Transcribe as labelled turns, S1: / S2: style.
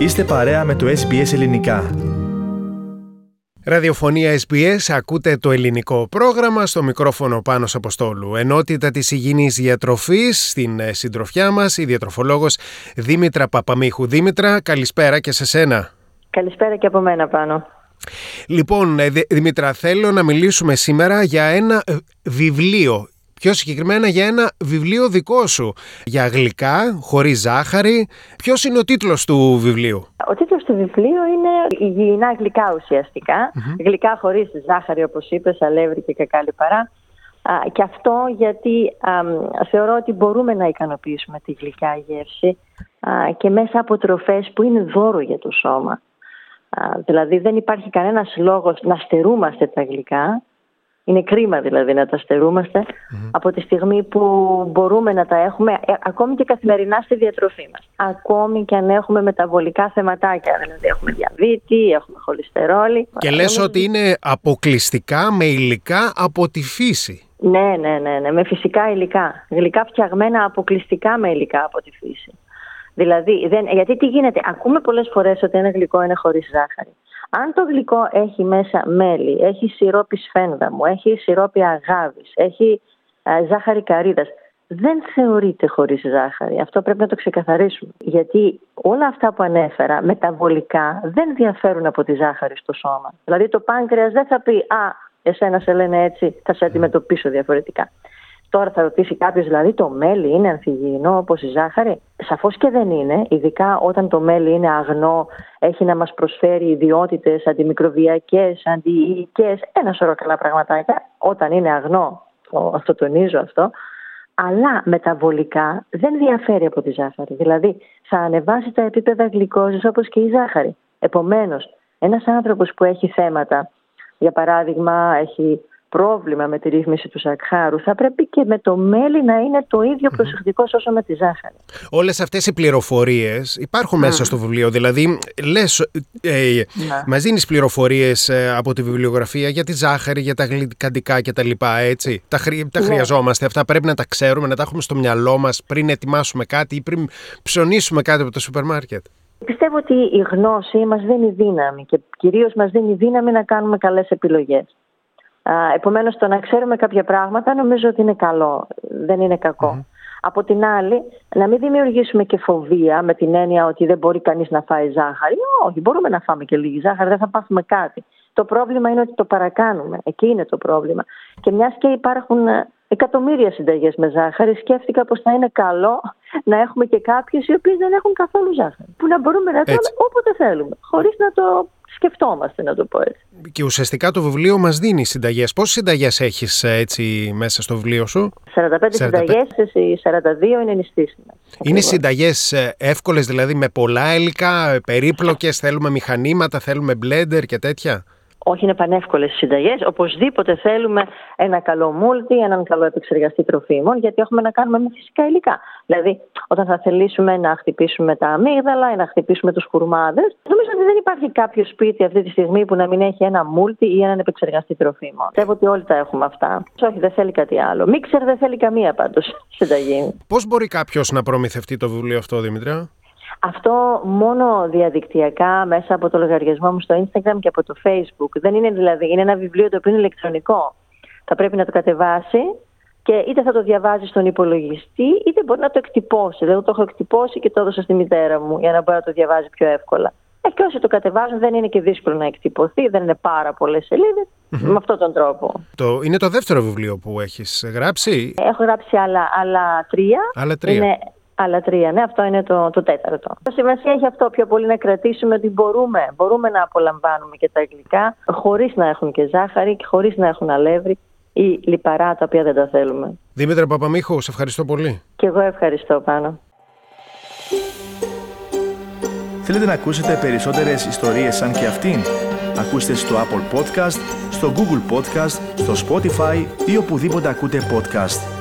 S1: Είστε παρέα με το SBS Ελληνικά.
S2: Ραδιοφωνία SBS, ακούτε το ελληνικό πρόγραμμα στο μικρόφωνο πάνω Αποστόλου. Ενότητα της υγιεινής διατροφής στην ε, συντροφιά μας, η διατροφολόγος Δήμητρα Παπαμίχου. Δήμητρα, καλησπέρα και σε σένα.
S3: Καλησπέρα και από μένα πάνω.
S2: Λοιπόν, ε, Δήμητρα, θέλω να μιλήσουμε σήμερα για ένα ε, βιβλίο Πιο συγκεκριμένα για ένα βιβλίο δικό σου. Για γλυκά, χωρίς ζάχαρη. Ποιος είναι ο τίτλος του βιβλίου;
S3: Ο τίτλος του βιβλίου είναι «Υγιεινά γλυκά ουσιαστικά». Γλυκά χωρίς ζάχαρη όπως είπες, αλεύρι και κακάλη παρά. Και αυτό γιατί θεωρώ ότι μπορούμε να ικανοποιήσουμε τη γλυκά γεύση και μέσα από τροφές που είναι δώρο για το σώμα. δηλαδή δεν υπάρχει κανένας λόγος να στερούμαστε τα γλυκά είναι κρίμα δηλαδή να τα στερούμαστε από τη στιγμή που μπορούμε να τα έχουμε ε, ακόμη και καθημερινά στη διατροφή μας. Ακόμη και αν έχουμε μεταβολικά θεματάκια, δηλαδή έχουμε διαβήτη, έχουμε χολυστερόλη.
S2: Και λες ότι είναι αποκλειστικά με υλικά από τη φύση.
S3: Ναι, ναι, ναι, ναι, με φυσικά υλικά. Γλυκά φτιαγμένα αποκλειστικά με υλικά από τη φύση. Δηλαδή, δεν, γιατί τι γίνεται, ακούμε πολλές φορές ότι ένα γλυκό είναι χωρίς ζάχαρη. Αν το γλυκό έχει μέσα μέλι, έχει σιρόπι σφένδαμου, έχει σιρόπι αγάβης, έχει α, ζάχαρη καρύδας, δεν θεωρείται χωρίς ζάχαρη. Αυτό πρέπει να το ξεκαθαρίσουμε. Γιατί όλα αυτά που ανέφερα μεταβολικά δεν διαφέρουν από τη ζάχαρη στο σώμα. Δηλαδή το πάγκρεας δεν θα πει «Α, εσένα σε λένε έτσι, θα σε αντιμετωπίσω διαφορετικά». Τώρα θα ρωτήσει κάποιος, δηλαδή το μέλι είναι ανθυγιεινό όπως η ζάχαρη; Σαφώς και δεν είναι, ειδικά όταν το μέλι είναι αγνό, έχει να μας προσφέρει ιδιότητες αντιμικροβιακές, αντιϊκές, ένα σωρό καλά πραγματάκια. Όταν είναι αγνό, αυτό τονίζω αυτό, αλλά μεταβολικά δεν διαφέρει από τη ζάχαρη. Δηλαδή θα ανεβάσει τα επίπεδα γλυκόζης όπως και η ζάχαρη. Επομένως, ένας άνθρωπος που έχει θέματα, για παράδειγμα έχει πρόβλημα με τη ρύθμιση του σακχάρου, θα πρέπει και με το μέλι να είναι το ίδιο προσεκτικός όσο με τη ζάχαρη.
S2: Όλες αυτές οι πληροφορίες υπάρχουν μέσα στο βιβλίο. Δηλαδή, λες, ε, ναι. μας δίνεις πληροφορίες ε, από τη βιβλιογραφία για τη ζάχαρη, για τα γλυκαντικά κτλ. Έτσι; Τα, χρει, τα ναι. χρειαζόμαστε αυτά. Πρέπει να τα ξέρουμε, να τα έχουμε στο μυαλό μας πριν ετοιμάσουμε κάτι ή πριν ψωνίσουμε κάτι από το σούπερ μάρκετ;
S3: Πιστεύω ότι η γνώση μας δίνει δύναμη και κυρίως μας δίνει δύναμη να κάνουμε καλές επιλογές. Επομένως το να ξέρουμε κάποια πράγματα νομίζω ότι είναι καλό, δεν είναι Από την άλλη, να μην δημιουργήσουμε και φοβία με την έννοια ότι δεν μπορεί κανείς να φάει ζάχαρη. Όχι, μπορούμε να φάμε και λίγη ζάχαρη, δεν θα πάθουμε κάτι. Το πρόβλημα είναι ότι το παρακάνουμε. Εκεί είναι το πρόβλημα. Και μιας και υπάρχουν ε, εκατομμύρια συνταγές με ζάχαρη, σκέφτηκα πως θα είναι καλό να έχουμε και κάποιες οι οποίες δεν έχουν καθόλου ζάχαρη. Που να μπορούμε να κάνουμε όποτε θέλουμε, χωρίς να το σκεφτόμαστε, να το πω έτσι.
S2: Και ουσιαστικά το βιβλίο μας δίνει συνταγές. Πόσες συνταγές έχεις ε, έτσι μέσα στο βιβλίο σου;
S3: 45, 45. συνταγές, οι 42 είναι νηστίσιμες.
S2: Είναι συνταγές ε, εύκολες, δηλαδή με πολλά υλικά, περίπλοκες, θέλουμε μηχανήματα, θέλουμε blender και τέτοια;
S3: Όχι είναι πανεύκολες οι συνταγές. Οπωσδήποτε θέλουμε ένα καλό μούλτι, έναν καλό επεξεργαστή τροφίμων, γιατί έχουμε να κάνουμε με φυσικά υλικά. Δηλαδή, όταν θα θελήσουμε να χτυπήσουμε τα αμύγδαλα ή να χτυπήσουμε τους χουρμάδες, νομίζω ότι δεν υπάρχει κάποιο σπίτι αυτή τη στιγμή που να μην έχει ένα μούλτι ή έναν επεξεργαστή τροφίμων. Πιστεύω ότι όλοι τα έχουμε αυτά. Όχι, δεν θέλει κάτι άλλο. Μίξερ δεν θέλει καμία πάντως συνταγή.
S2: Πώς μπορεί κάποιος να προμηθευτεί το βιβλίο αυτό, Δημητρία;
S3: Αυτό μόνο διαδικτυακά μέσα από το λογαριασμό μου στο Instagram και από το Facebook. Δεν είναι δηλαδή, είναι ένα βιβλίο το οποίο είναι ηλεκτρονικό. Θα πρέπει να το κατεβάσει και είτε θα το διαβάζει στον υπολογιστή, είτε μπορεί να το εκτυπώσει. Δηλαδή, το έχω εκτυπώσει και το έδωσα στη μητέρα μου για να μπορεί να το διαβάζει πιο εύκολα. Ε, και όσοι το κατεβάζουν δεν είναι και δύσκολο να εκτυπωθεί, δεν είναι πάρα πολλές Με αυτόν τον τρόπο.
S2: Το, είναι το δεύτερο βιβλίο που έχεις γράψει;
S3: Έχω γράψει άλλα, άλλα τρία.
S2: Άλλα τρία.
S3: Είναι Άλλα τρία, ναι, αυτό είναι το, το τέταρτο. Σημασία έχει αυτό πιο πολύ να κρατήσουμε ότι μπορούμε, μπορούμε να απολαμβάνουμε και τα γλυκά χωρίς να έχουν και ζάχαρη και χωρίς να έχουν αλεύρι ή λιπαρά τα οποία δεν τα θέλουμε.
S2: Δήμητρα Παπαμίχου, σε ευχαριστώ πολύ.
S3: Και εγώ ευχαριστώ πάνω.
S1: Θέλετε να ακούσετε περισσότερες ιστορίες σαν και αυτήν; Ακούστε στο Apple Podcast, στο Google Podcast, στο Spotify ή οπουδήποτε ακούτε podcast.